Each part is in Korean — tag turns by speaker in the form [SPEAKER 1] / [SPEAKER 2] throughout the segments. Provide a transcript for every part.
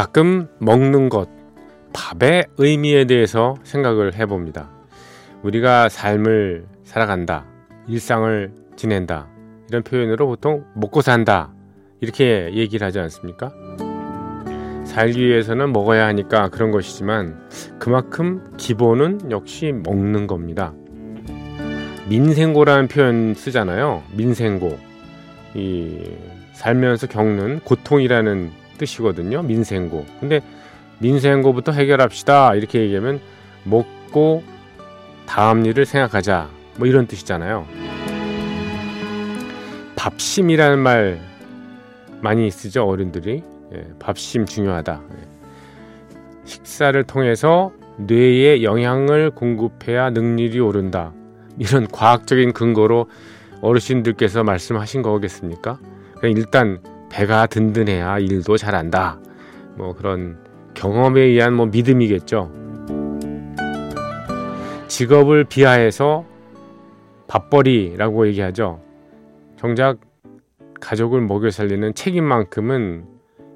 [SPEAKER 1] 가끔 먹는 것, 밥의 의미에 대해서 생각을 해봅니다. 우리가 삶을 살아간다. 일상을 지낸다. 이런 표현으로 보통 먹고 산다. 이렇게 얘기를 하지 않습니까? 살기 위해서는 먹어야 하니까 그런 것이지만 그만큼 기본은 역시 먹는 겁니다. 민생고라는 표현 쓰잖아요. 민생고. 이 살면서 겪는 고통이라는 뜻이거든요. 민생고. 근데 민생고부터 해결합시다. 이렇게 얘기하면 먹고 다음 일을 생각하자. 뭐 이런 뜻이잖아요. 밥심이라는 말 많이 쓰죠 어른들이 예, 밥심 중요하다. 예. 식사를 통해서 뇌에 영양을 공급해야 능률이 오른다. 이런 과학적인 근거로 어르신들께서 말씀하신 거겠습니까? 일단 배가 든든해야 일도 잘한다. 뭐 그런 경험에 의한 뭐 믿음이겠죠. 직업을 비하해서 밥벌이라고 얘기하죠. 정작 가족을 먹여 살리는 책임만큼은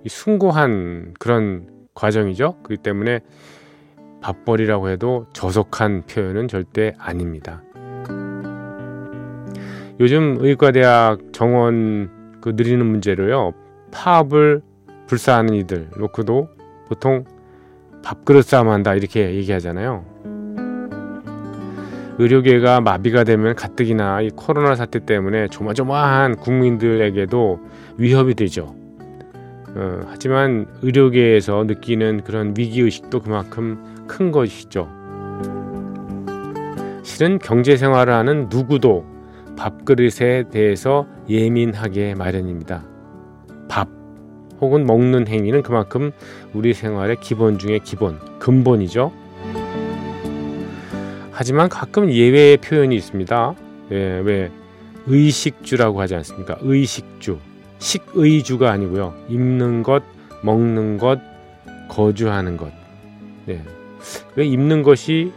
[SPEAKER 1] 숭고한 그런 과정이죠. 그렇기 때문에 밥벌이라고 해도 저속한 표현은 절대 아닙니다. 요즘 의과대학 정원 그 느리는 문제로요. 파업을 불사하는 이들 놓고도 보통 밥그릇 싸움 한다 이렇게 얘기하잖아요. 의료계가 마비가 되면 가뜩이나 이 코로나 사태 때문에 조마조마한 국민들에게도 위협이 되죠. 어, 하지만 의료계에서 느끼는 그런 위기의식도 그만큼 큰 것이죠. 실은 경제 생활을 하는 누구도 밥그릇에 대해서 예민하게 마련입니다. 밥 혹은 먹는 행위는 그만큼 우리 생활의 기본 중의 기본, 근본이죠. 하지만 가끔 예외의 표현이 있습니다. 예, 왜 의식주라고 하지 않습니까? 의식주. 식의주가 아니고요. 입는 것, 먹는 것, 거주하는 것. 예. 왜 입는 것이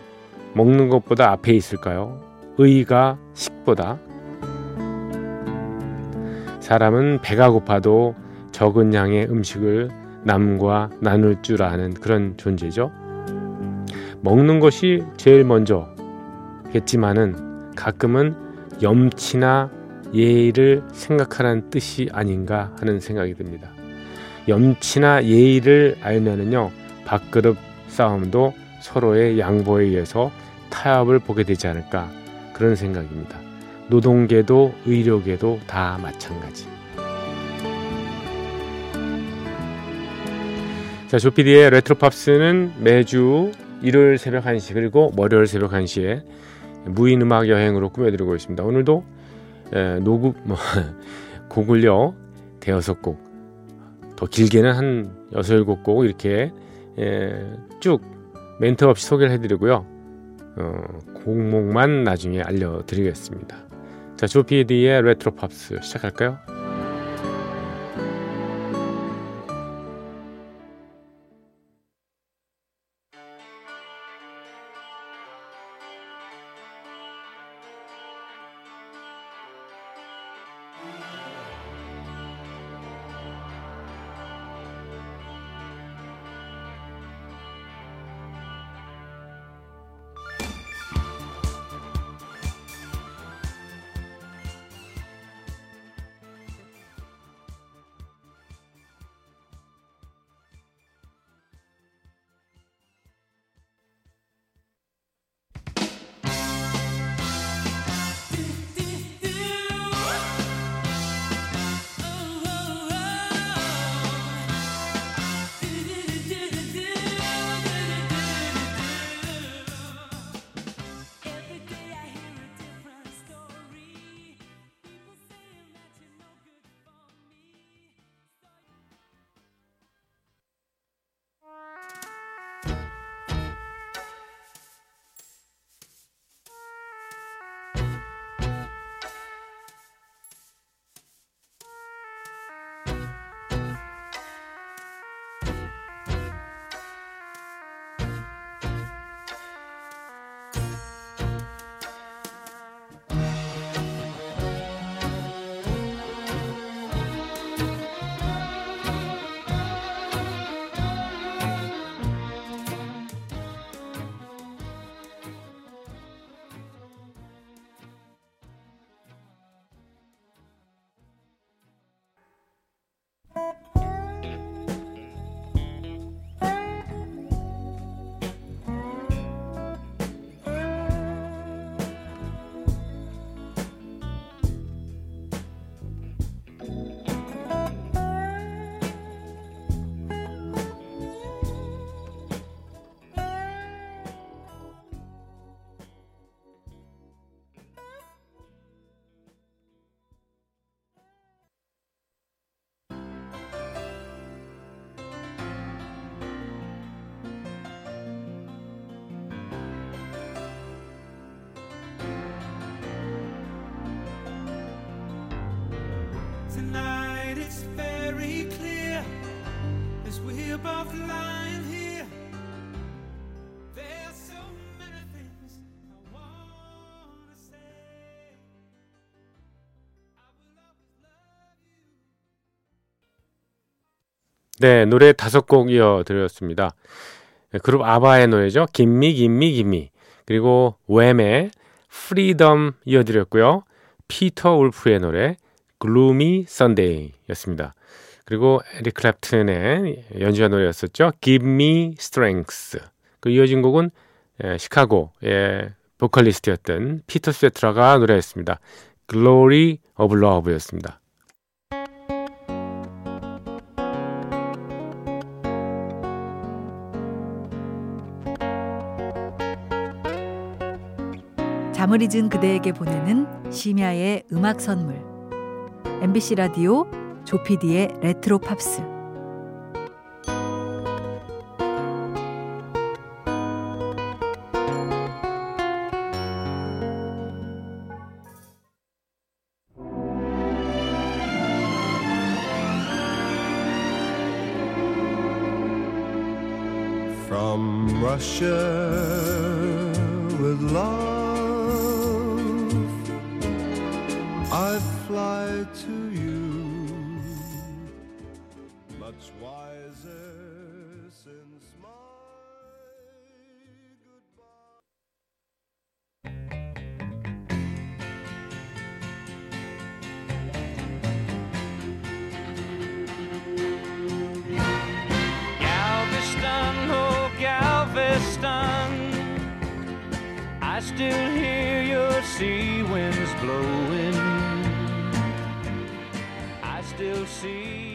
[SPEAKER 1] 먹는 것보다 앞에 있을까요? 의가 식보다. 사람은 배가 고파도 적은 양의 음식을 남과 나눌 줄 아는 그런 존재죠. 먹는 것이 제일 먼저겠지만은 가끔은 염치나 예의를 생각하라는 뜻이 아닌가 하는 생각이 듭니다. 염치나 예의를 알면은요 밥그릇 싸움도 서로의 양보에 의해서 타협을 보게 되지 않을까 그런 생각입니다. 노동계도 의료계도 다 마찬가지. 자, 조피디의 레트로팝스는 매주 일요일 새벽 1시 그리고 월요일 새벽 1시에 무인 음악 여행으로 꾸며드리고 있습니다. 오늘도 에, 녹음 뭐 곡을요 대여섯 곡 더 길게는 한 여섯 일곱 곡 이렇게 에, 쭉 멘트 없이 소개를 해드리고요. 어, 곡목만 나중에 알려드리겠습니다. 자, 조피디의 레트로 팝스 시작할까요?
[SPEAKER 2] above lying here. There's so many things I want to say. I will always love you.
[SPEAKER 1] 네, 노래 다섯 곡 이어 드렸습니다. 그룹 아바의 노래죠. Gimme Gimme Gimme. 그리고 웸의 Freedom 이어드렸고요. 피터 울프의 노래 Gloomy Sunday였습니다. 그리고 에릭 클랩튼의 연주한 노래였었죠. Give Me Strength. 그 이어진 곡은 시카고의 보컬리스트였던 피터 세트라가 노래했습니다. Glory of Love였습니다.
[SPEAKER 3] 잠을 잊은 그대에게 보내는 심야의 음악 선물 MBC 라디오 조피디의 레트로 팝스
[SPEAKER 4] From Russia with love, I fly to
[SPEAKER 2] I still hear your sea winds blowing. I still see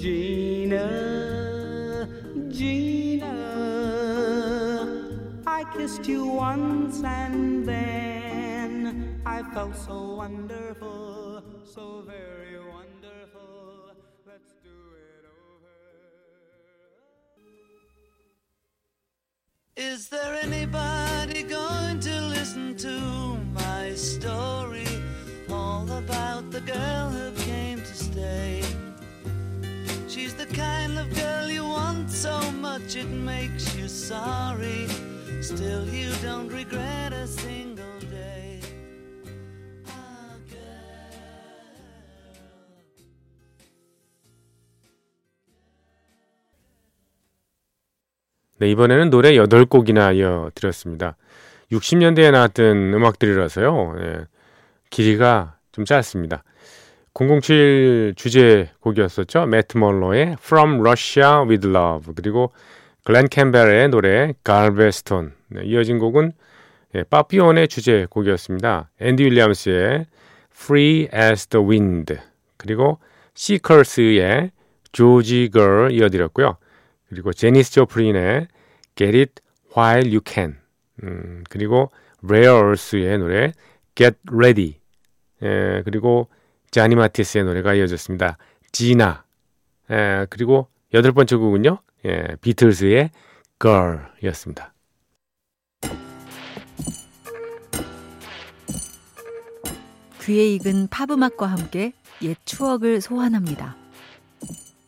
[SPEAKER 5] Gina, Gina, I kissed you once and then I felt so wonderful, so very wonderful. Let's do it over.
[SPEAKER 6] Is there anybody going to listen to my story? All about the girl who came to stay. She's the kind of girl you want so much it makes you sorry. Still, you don't regret a single day. Ah.
[SPEAKER 1] 네, 이번에는 노래 8곡이나 이어드렸습니다. 60년대에 나왔던 음악들이라서요. 예, 길이가 좀 짧습니다. 007 주제 곡이었었죠. 매트 멀로의 From Russia with Love 그리고 글렌 캠벨의 노래 갈베스톤 네, 이어진 곡은 예, 빠피온의 주제 곡이었습니다. 앤디 윌리엄스의 Free as the Wind 그리고 시컬스의 조지 걸 이어드렸고요. 그리고 제니스 조프린의 Get It While You Can 음, 그리고 Earth의 노래 Get Ready 예, 그리고 자니 마티스의 노래가 이어졌습니다. 지나 예, 그리고 여덟 번째 곡은요. 예, 비틀스의 Girl이었습니다.
[SPEAKER 3] 귀에 익은 팝 음악과 함께 옛 추억을 소환합니다.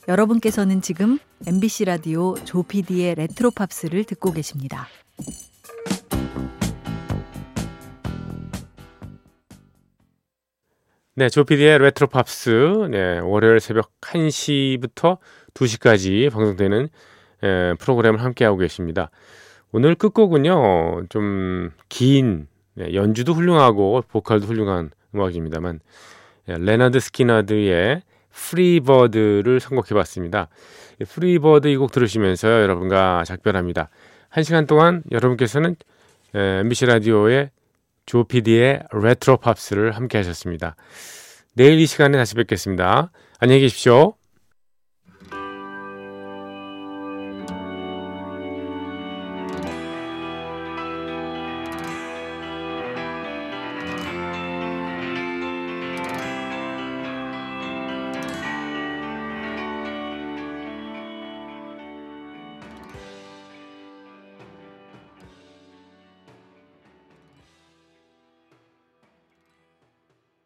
[SPEAKER 3] 여러분께서는 지금 MBC 라디오 조피디의 레트로 팝스를 듣고 계십니다.
[SPEAKER 1] 네, 조피디의 레트로 팝스 네, 월요일 새벽 1시부터 2시까지 방송되는 에, 프로그램을 함께하고 계십니다. 오늘 끝곡은요. 좀 긴 연주도 훌륭하고 보컬도 훌륭한 음악입니다만 예, 레나드 스키너드의 Free Bird를 선곡해 봤습니다. Free Bird 이 곡 들으시면서 여러분과 작별합니다. 한 시간 동안 여러분께서는 에, MBC 라디오의 조피디의 레트로 팝스를 함께 하셨습니다. 내일 이 시간에 다시 뵙겠습니다. 안녕히 계십시오.